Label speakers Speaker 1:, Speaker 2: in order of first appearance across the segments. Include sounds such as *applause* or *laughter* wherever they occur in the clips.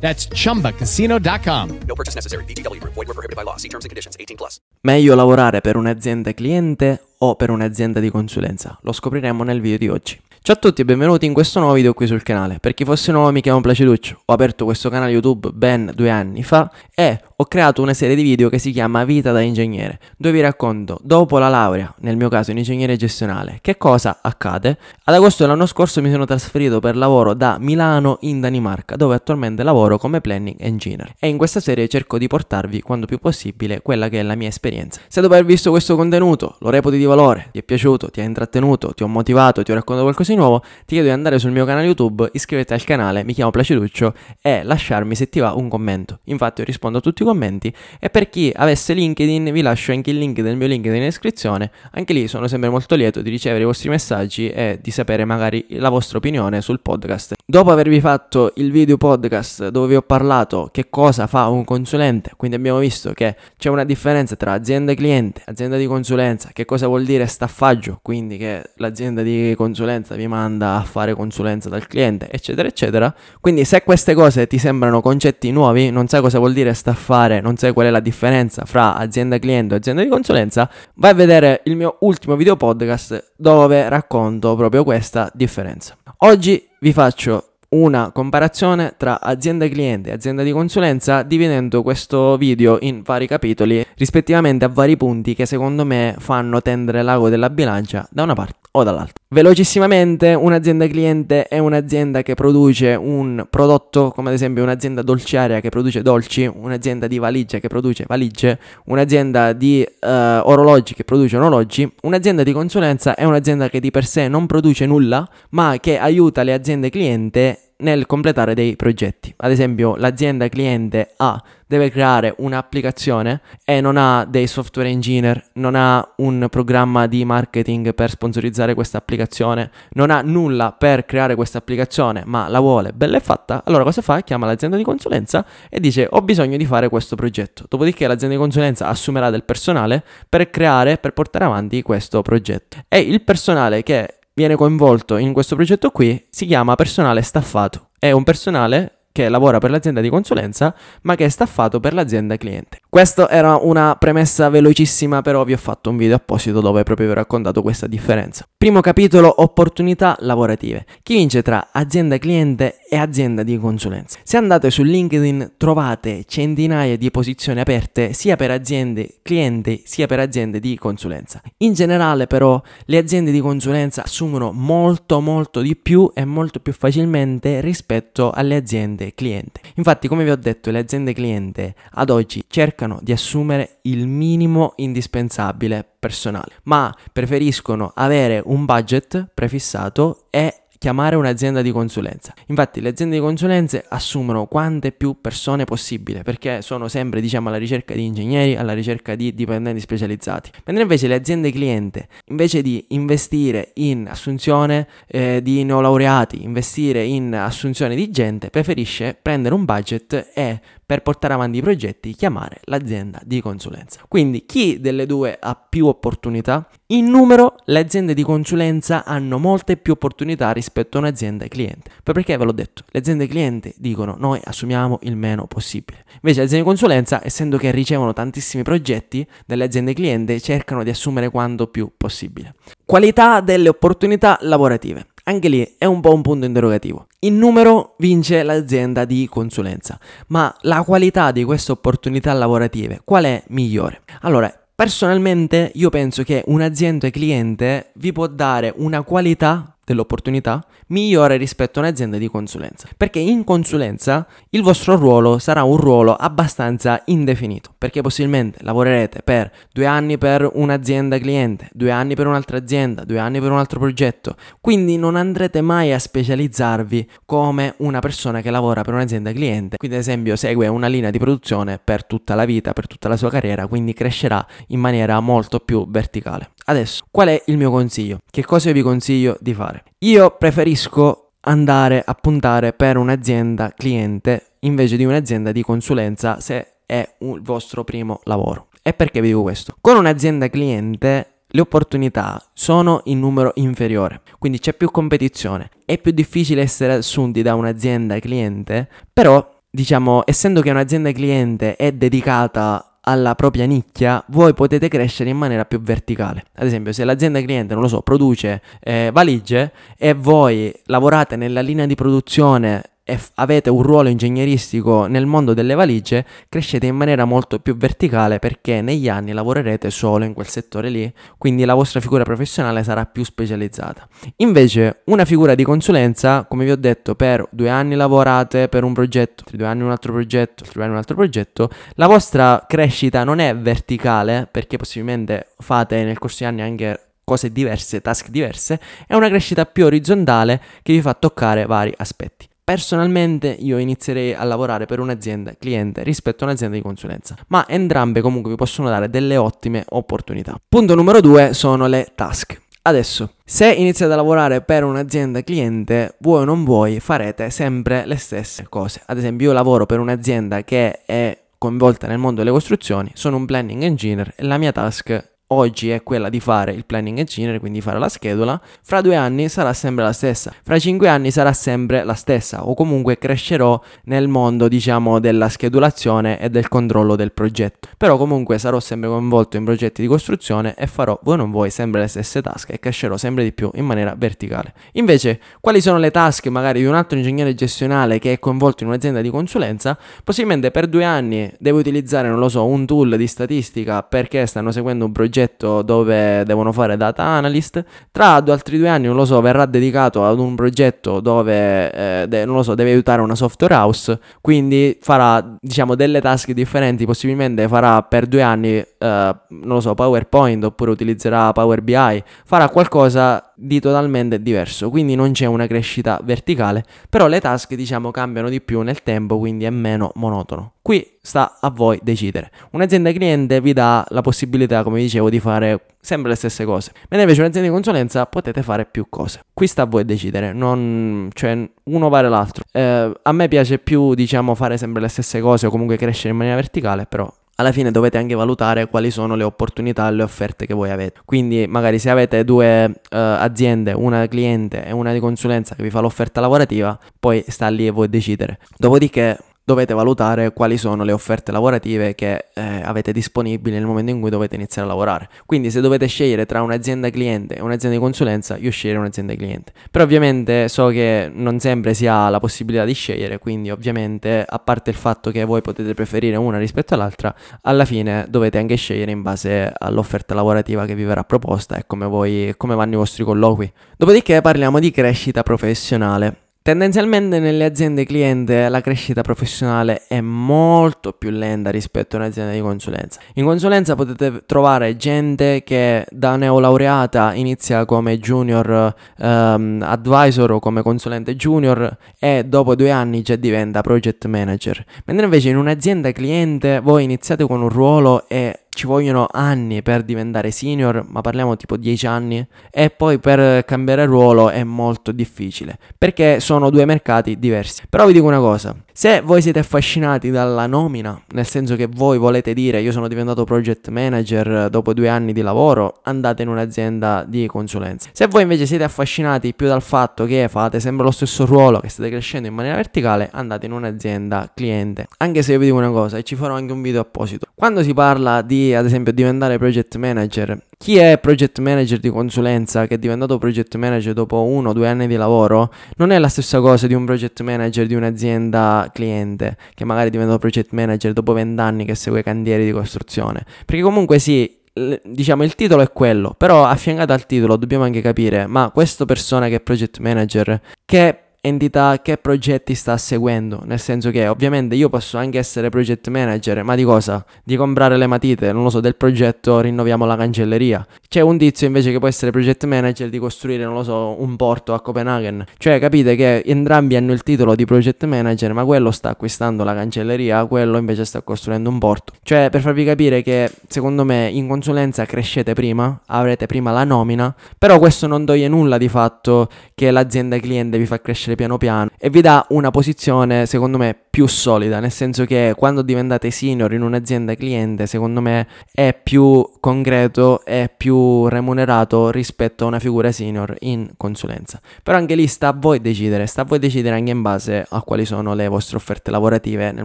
Speaker 1: That's chumbacasino.com.
Speaker 2: No purchase necessary. VGW Group. Void were prohibited by law. See terms and conditions. 18 plus.
Speaker 3: Meglio lavorare per un'azienda cliente o per un'azienda di consulenza? Lo scopriremo nel video di oggi. Ciao a tutti e benvenuti in questo nuovo video qui sul canale. Per chi fosse nuovo mi chiamo Placiduccio, ho aperto questo canale YouTube ben due anni fa e ho creato una serie di video che si chiama Vita da ingegnere, dove vi racconto dopo la laurea, nel mio caso in ingegneria gestionale, che cosa accade. Ad agosto dell'anno scorso mi sono trasferito per lavoro da Milano in Danimarca, dove attualmente lavoro come planning engineer e in questa serie cerco di portarvi quanto più possibile quella che è la mia esperienza. Se dopo aver visto questo contenuto lo reputi di valore, ti è piaciuto, ti ha intrattenuto, ti ho motivato, ti ho raccontato qualcosa di nuovo, ti chiedo di andare sul mio canale YouTube, iscriverti al canale, mi chiamo Placiduccio e lasciarmi se ti va un commento. Infatti io rispondo a tutti i commenti e per chi avesse LinkedIn vi lascio anche il link del mio LinkedIn in descrizione. Anche lì sono sempre molto lieto di ricevere i vostri messaggi e di sapere magari la vostra opinione sul podcast. Dopo avervi fatto il video podcast dove vi ho parlato che cosa fa un consulente, quindi abbiamo visto che c'è una differenza tra azienda cliente, azienda di consulenza, che cosa vuol dire staffaggio, quindi che l'azienda di consulenza vi manda a fare consulenza dal cliente, eccetera, eccetera. Quindi se queste cose ti sembrano concetti nuovi, non sai cosa vuol dire staffare, non sai qual è la differenza fra azienda cliente e azienda di consulenza, vai a vedere il mio ultimo video podcast dove racconto proprio questa differenza. Oggi vi faccio una comparazione tra azienda cliente e azienda di consulenza dividendo questo video in vari capitoli rispettivamente a vari punti che secondo me fanno tendere l'ago della bilancia da una parte o dall'altra. Velocissimamente un'azienda cliente è un'azienda che produce un prodotto come ad esempio un'azienda dolciaria che produce dolci, un'azienda di valigia che produce valigie, un'azienda di uh, orologi che produce orologi, un'azienda di consulenza è un'azienda che di per sé non produce nulla ma che aiuta le aziende cliente nel completare dei progetti. Ad esempio, l'azienda cliente A deve creare un'applicazione e non ha dei software engineer, non ha un programma di marketing per sponsorizzare questa applicazione, non ha nulla per creare questa applicazione, ma la vuole bella e fatta, allora cosa fa? Chiama l'azienda di consulenza e dice ho bisogno di fare questo progetto. Dopodiché l'azienda di consulenza assumerà del personale per creare, per portare avanti questo progetto. E il personale che viene coinvolto in questo progetto qui si chiama personale staffato. È un personale che lavora per l'azienda di consulenza, ma che è staffato per l'azienda cliente. Questa era una premessa velocissima, però vi ho fatto un video apposito dove proprio vi ho raccontato questa differenza. Primo capitolo, opportunità lavorative. Chi vince tra azienda cliente e azienda di consulenza? Se andate su LinkedIn trovate centinaia di posizioni aperte sia per aziende clienti sia per aziende di consulenza. In generale però le aziende di consulenza assumono molto molto di più e molto più facilmente rispetto alle aziende cliente. Infatti come vi ho detto le aziende cliente ad oggi cercano di assumere il minimo indispensabile personale, ma preferiscono avere un budget prefissato e chiamare un'azienda di consulenza. Infatti le aziende di consulenze assumono quante più persone possibile perché sono sempre diciamo alla ricerca di ingegneri, alla ricerca di dipendenti specializzati. Mentre invece le aziende cliente, invece di investire in assunzione eh, di neolaureati, investire in assunzione di gente, preferisce prendere un budget e per portare avanti i progetti, chiamare l'azienda di consulenza. Quindi chi delle due ha più opportunità? In numero le aziende di consulenza hanno molte più opportunità rispetto a un'azienda cliente. Perché ve l'ho detto? Le aziende cliente dicono noi assumiamo il meno possibile. Invece le aziende di consulenza, essendo che ricevono tantissimi progetti, delle aziende cliente cercano di assumere quanto più possibile. Qualità delle opportunità lavorative. Anche lì è un po' un punto interrogativo. In numero vince l'azienda di consulenza, ma la qualità di queste opportunità lavorative qual è migliore? Allora, personalmente io penso che un'azienda cliente vi può dare una qualità dell'opportunità migliore rispetto a un'azienda di consulenza. Perché in consulenza il vostro ruolo sarà un ruolo abbastanza indefinito, perché possibilmente lavorerete per due anni per un'azienda cliente, due anni per un'altra azienda, due anni per un altro progetto, quindi non andrete mai a specializzarvi come una persona che lavora per un'azienda cliente, quindi ad esempio segue una linea di produzione per tutta la vita, per tutta la sua carriera, quindi crescerà in maniera molto più verticale. Adesso, qual è il mio consiglio? Che cosa vi consiglio di fare? Io preferisco andare a puntare per un'azienda cliente invece di un'azienda di consulenza se è il vostro primo lavoro. E perché vi dico questo? Con un'azienda cliente le opportunità sono in numero inferiore, quindi c'è più competizione, è più difficile essere assunti da un'azienda cliente, però diciamo essendo che un'azienda cliente è dedicata alla propria nicchia, voi potete crescere in maniera più verticale. Ad esempio, se l'azienda cliente, non lo so, produce eh, valigie e voi lavorate nella linea di produzione e f- avete un ruolo ingegneristico nel mondo delle valigie, crescete in maniera molto più verticale perché negli anni lavorerete solo in quel settore lì, quindi la vostra figura professionale sarà più specializzata. Invece, una figura di consulenza, come vi ho detto, per due anni lavorate per un progetto, altri due anni un altro progetto, altri due anni un altro progetto, la vostra crescita non è verticale perché possibilmente fate nel corso di anni anche cose diverse, task diverse, è una crescita più orizzontale che vi fa toccare vari aspetti. Personalmente io inizierei a lavorare per un'azienda cliente rispetto a un'azienda di consulenza, ma entrambe comunque vi possono dare delle ottime opportunità. Punto numero due sono le task. Adesso, se iniziate a lavorare per un'azienda cliente, vuoi o non vuoi, farete sempre le stesse cose. Ad esempio, io lavoro per un'azienda che è coinvolta nel mondo delle costruzioni, sono un planning engineer e la mia task oggi è quella di fare il planning engineer, quindi fare la schedula, fra due anni sarà sempre la stessa, fra cinque anni sarà sempre la stessa o comunque crescerò nel mondo diciamo della schedulazione e del controllo del progetto, però comunque sarò sempre coinvolto in progetti di costruzione e farò voi non voi sempre le stesse task e crescerò sempre di più in maniera verticale. Invece quali sono le task magari di un altro ingegnere gestionale che è coinvolto in un'azienda di consulenza? Possibilmente per due anni deve utilizzare non lo so un tool di statistica perché stanno seguendo un progetto progetto dove devono fare data analyst. Tra altri due anni, non lo so, verrà dedicato ad un progetto dove, eh, de- non lo so, deve aiutare una software house. Quindi farà, diciamo, delle task differenti. Possibilmente farà per due anni, eh, non lo so, PowerPoint oppure utilizzerà Power BI. Farà qualcosa di totalmente diverso, quindi non c'è una crescita verticale, però le task diciamo cambiano di più nel tempo, quindi è meno monotono. Qui sta a voi decidere. Un'azienda cliente vi dà la possibilità, come dicevo, di fare sempre le stesse cose, mentre invece un'azienda di consulenza potete fare più cose. Qui sta a voi decidere, non, cioè uno vale l'altro. Eh, a me piace più, diciamo, fare sempre le stesse cose o comunque crescere in maniera verticale, però alla fine dovete anche valutare quali sono le opportunità e le offerte che voi avete. Quindi magari se avete due uh, aziende, una cliente e una di consulenza che vi fa l'offerta lavorativa, poi sta lì a voi decidere. Dopodiché dovete valutare quali sono le offerte lavorative che eh, avete disponibili nel momento in cui dovete iniziare a lavorare. Quindi se dovete scegliere tra un'azienda cliente e un'azienda di consulenza, io sceglierei un'azienda cliente. Però ovviamente so che non sempre si ha la possibilità di scegliere, quindi ovviamente a parte il fatto che voi potete preferire una rispetto all'altra, alla fine dovete anche scegliere in base all'offerta lavorativa che vi verrà proposta e come, voi, come vanno i vostri colloqui. Dopodiché parliamo di crescita professionale. Tendenzialmente nelle aziende cliente la crescita professionale è molto più lenta rispetto a un'azienda di consulenza. In consulenza potete trovare gente che da neolaureata inizia come junior um, advisor o come consulente junior e dopo due anni già diventa project manager. Mentre invece in un'azienda cliente voi iniziate con un ruolo e ci vogliono anni per diventare senior, ma parliamo tipo 10 anni, e poi per cambiare ruolo è molto difficile, perché sono due mercati diversi. Però vi dico una cosa, Se voi siete affascinati dalla nomina, nel senso che voi volete dire io sono diventato project manager dopo due anni di lavoro, andate in un'azienda di consulenza. Se voi invece siete affascinati più dal fatto che fate sempre lo stesso ruolo, che state crescendo in maniera verticale, andate in un'azienda cliente. Anche se io vi dico una cosa, e ci farò anche un video apposito. Quando si parla di, ad esempio, diventare project manager, chi è project manager di consulenza che è diventato project manager dopo uno o due anni di lavoro non è la stessa cosa di un project manager di un'azienda cliente che magari è diventato project manager dopo vent'anni che segue cantieri di costruzione. Perché comunque sì, diciamo il titolo è quello, però affiancato al titolo dobbiamo anche capire, ma questa persona che è project manager, che entità, che progetti sta seguendo. Nel senso che ovviamente io posso anche essere project manager, ma di cosa? Di comprare le matite, non lo so, del progetto rinnoviamo la cancelleria. C'è un tizio invece che può essere project manager di costruire, non lo so, un porto a Copenaghen. Cioè capite che entrambi hanno il titolo di project manager, ma quello sta acquistando la cancelleria, quello invece sta costruendo un porto. Cioè per farvi capire che secondo me in consulenza crescete prima, avrete prima la nomina, però questo non toglie nulla di fatto che l'azienda cliente vi fa crescere crescere piano piano e vi dà una posizione secondo me più solida, nel senso che quando diventate senior in un'azienda cliente, secondo me è più concreto e più remunerato rispetto a una figura senior in consulenza. Però anche lì sta a voi decidere, sta a voi decidere anche in base a quali sono le vostre offerte lavorative nel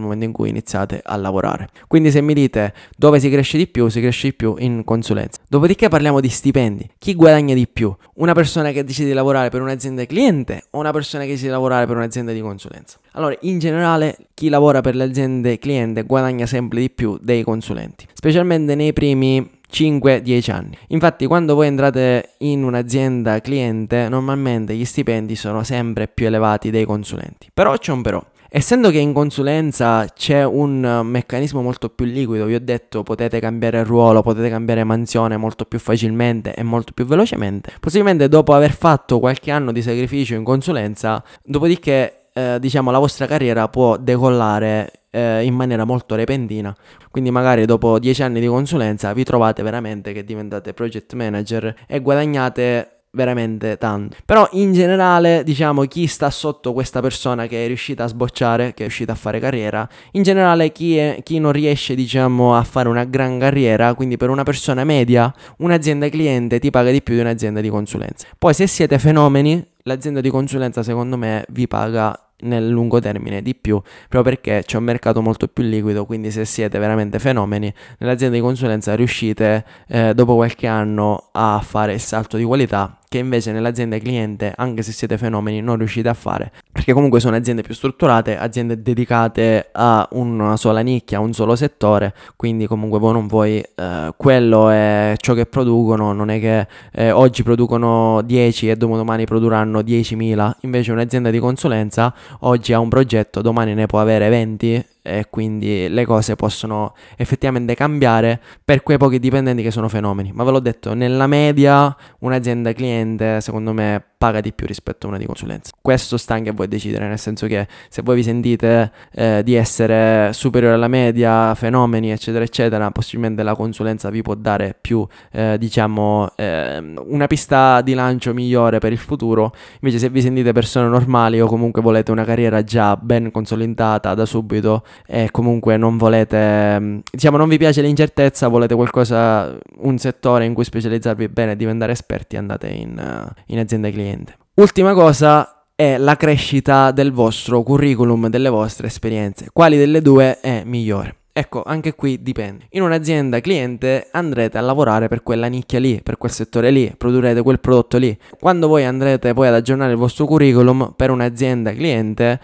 Speaker 3: momento in cui iniziate a lavorare. Quindi se mi dite dove si cresce di più, si cresce di più in consulenza. Dopodiché parliamo di stipendi. Chi guadagna di più? Una persona che decide di lavorare per un'azienda cliente o una persona che di lavorare per un'azienda di consulenza? Allora, in generale, chi lavora per le aziende cliente guadagna sempre di più dei consulenti, specialmente nei primi 5-10 anni. Infatti, quando voi entrate in un'azienda cliente, normalmente gli stipendi sono sempre più elevati dei consulenti. Però c'è un però. Essendo che in consulenza c'è un meccanismo molto più liquido, vi ho detto potete cambiare ruolo, potete cambiare mansione molto più facilmente e molto più velocemente, possibilmente dopo aver fatto qualche anno di sacrificio in consulenza, dopodiché eh, diciamo la vostra carriera può decollare eh, in maniera molto repentina. Quindi magari dopo 10 anni di consulenza vi trovate veramente che diventate project manager e guadagnate veramente tanto. Però in generale, diciamo, chi sta sotto questa persona che è riuscita a sbocciare, che è riuscita a fare carriera, in generale chi, è, chi non riesce, diciamo, a fare una gran carriera, quindi per una persona media, un'azienda cliente ti paga di più di un'azienda di consulenza. Poi se siete fenomeni, l'azienda di consulenza secondo me vi paga nel lungo termine di più, proprio perché c'è un mercato molto più liquido, quindi se siete veramente fenomeni, nell'azienda di consulenza riuscite eh, dopo qualche anno a fare il salto di qualità che invece nell'azienda cliente, anche se siete fenomeni, non riuscite a fare. Perché comunque sono aziende più strutturate, aziende dedicate a una sola nicchia, a un solo settore, quindi comunque voi non vuoi, eh, quello è ciò che producono, non è che eh, oggi producono 10 e dopodomani produrranno 10.000, invece un'azienda di consulenza oggi ha un progetto, domani ne può avere 20 e quindi le cose possono effettivamente cambiare per quei pochi dipendenti che sono fenomeni. Ma ve l'ho detto, nella media un'azienda cliente secondo me paga di più rispetto a una di consulenza. Questo sta anche a voi decidere, nel senso che se voi vi sentite eh, di essere superiore alla media, fenomeni, eccetera, eccetera, possibilmente la consulenza vi può dare più, eh, diciamo, eh, una pista di lancio migliore per il futuro. Invece se vi sentite persone normali o comunque volete una carriera già ben consolidata da subito e comunque non volete, diciamo, non vi piace l'incertezza, volete qualcosa, un settore in cui specializzarvi bene e diventare esperti, andate in, in azienda clienti niente. Ultima cosa è la crescita del vostro curriculum, delle vostre esperienze. Quali delle due è migliore? Ecco, anche qui dipende. In un'azienda cliente andrete a lavorare per quella nicchia lì, per quel settore lì, produrrete quel prodotto lì. Quando voi andrete poi ad aggiornare il vostro curriculum per un'azienda cliente,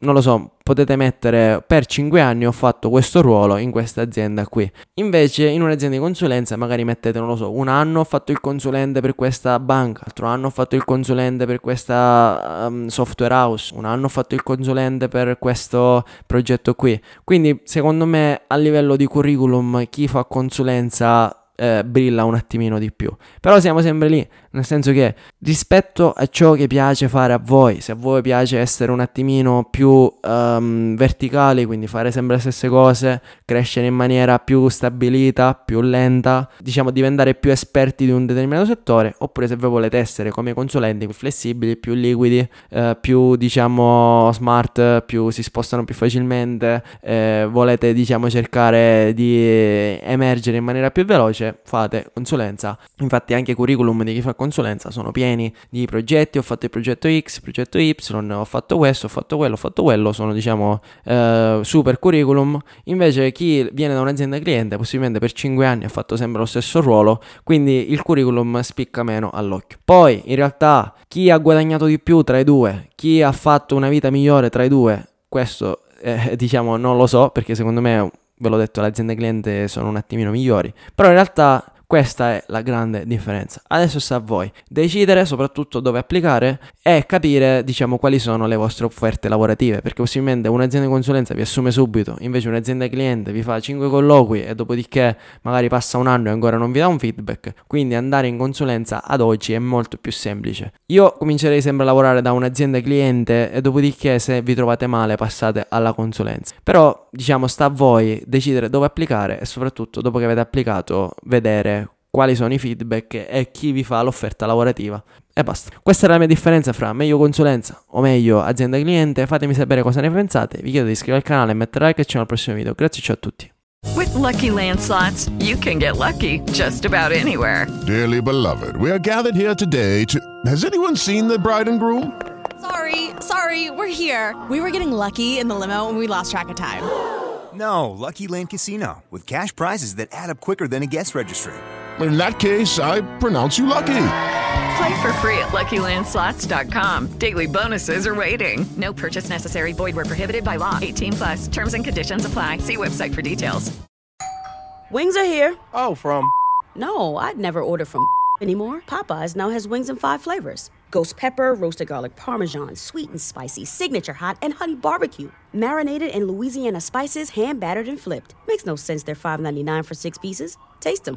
Speaker 3: non lo so, potete mettere per 5 anni ho fatto questo ruolo in questa azienda qui. Invece in un'azienda di consulenza magari mettete, non lo so, un anno ho fatto il consulente per questa banca, altro anno ho fatto il consulente per questa um, software house, un anno ho fatto il consulente per questo progetto qui. Quindi secondo me a livello di curriculum chi fa consulenza eh, brilla un attimino di più. Però siamo sempre lì, nel senso che rispetto a ciò che piace fare a voi, se a voi piace essere un attimino più um, verticali, quindi fare sempre le stesse cose, crescere in maniera più stabilita, più lenta, diciamo diventare più esperti di un determinato settore, oppure se voi volete essere come consulenti più flessibili, più liquidi, eh, più diciamo smart, più si spostano più facilmente, eh, volete diciamo cercare di emergere in maniera più veloce, fate consulenza. Infatti anche curriculum di chi fa consulenza sono pieni di progetti, ho fatto il progetto X, il progetto Y, ho fatto questo, ho fatto quello, ho fatto quello, sono diciamo eh, super curriculum. Invece chi viene da un'azienda cliente possibilmente per 5 anni ha fatto sempre lo stesso ruolo, quindi il curriculum spicca meno all'occhio. Poi in realtà chi ha guadagnato di più tra i due, chi ha fatto una vita migliore tra i due, questo eh, *laughs* diciamo non lo so perché secondo me ve l'ho detto le aziende cliente sono un attimino migliori però in realtà questa è la grande differenza. Adesso sta a voi decidere soprattutto dove applicare e capire, diciamo, quali sono le vostre offerte lavorative, perché possibilmente un'azienda di consulenza vi assume subito, invece un'azienda cliente vi fa 5 colloqui e dopodiché magari passa un anno e ancora non vi dà un feedback. Quindi andare in consulenza ad oggi è molto più semplice. Io comincerei sempre a lavorare da un'azienda cliente e dopodiché se vi trovate male passate alla consulenza. Però, diciamo, sta a voi decidere dove applicare e soprattutto dopo che avete applicato vedere quali sono i feedback e chi vi fa l'offerta lavorativa. E basta. Questa è la mia differenza fra meglio consulenza o meglio azienda cliente. Fatemi sapere cosa ne pensate. Vi chiedo di iscrivervi al canale e mettere like e ci vediamo al prossimo video. Grazie ciao a tutti.
Speaker 4: With lucky landslots, you can get lucky just about anywhere.
Speaker 5: Dearly beloved, we are gathered here today to. Has anyone seen the bride and groom?
Speaker 6: Sorry, sorry, we're here. We were getting lucky in the limo and we lost track of time.
Speaker 7: No, Lucky Land Casino, with cash prizes that add up quicker than a guest registry.
Speaker 5: In that case, I pronounce you lucky.
Speaker 4: Play for free at LuckyLandSlots.com. Daily bonuses are waiting. No purchase necessary. Void where prohibited by law. 18 plus. Terms and conditions apply. See website for details.
Speaker 8: Wings are here.
Speaker 9: Oh, from?
Speaker 8: No, I'd never order from anymore. Popeyes now has wings in five flavors: ghost pepper, roasted garlic parmesan, sweet and spicy, signature hot, and honey barbecue. Marinated in Louisiana spices, hand battered and flipped. Makes no sense they're $5.99 for six pieces. Taste them.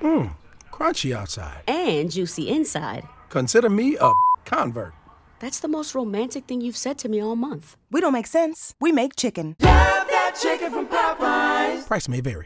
Speaker 9: Mmm, crunchy outside.
Speaker 8: And juicy inside.
Speaker 9: Consider me a convert.
Speaker 8: That's the most romantic thing you've said to me all month.
Speaker 10: We don't make sense. We make chicken.
Speaker 11: Love that chicken from Popeyes.
Speaker 9: Price may vary.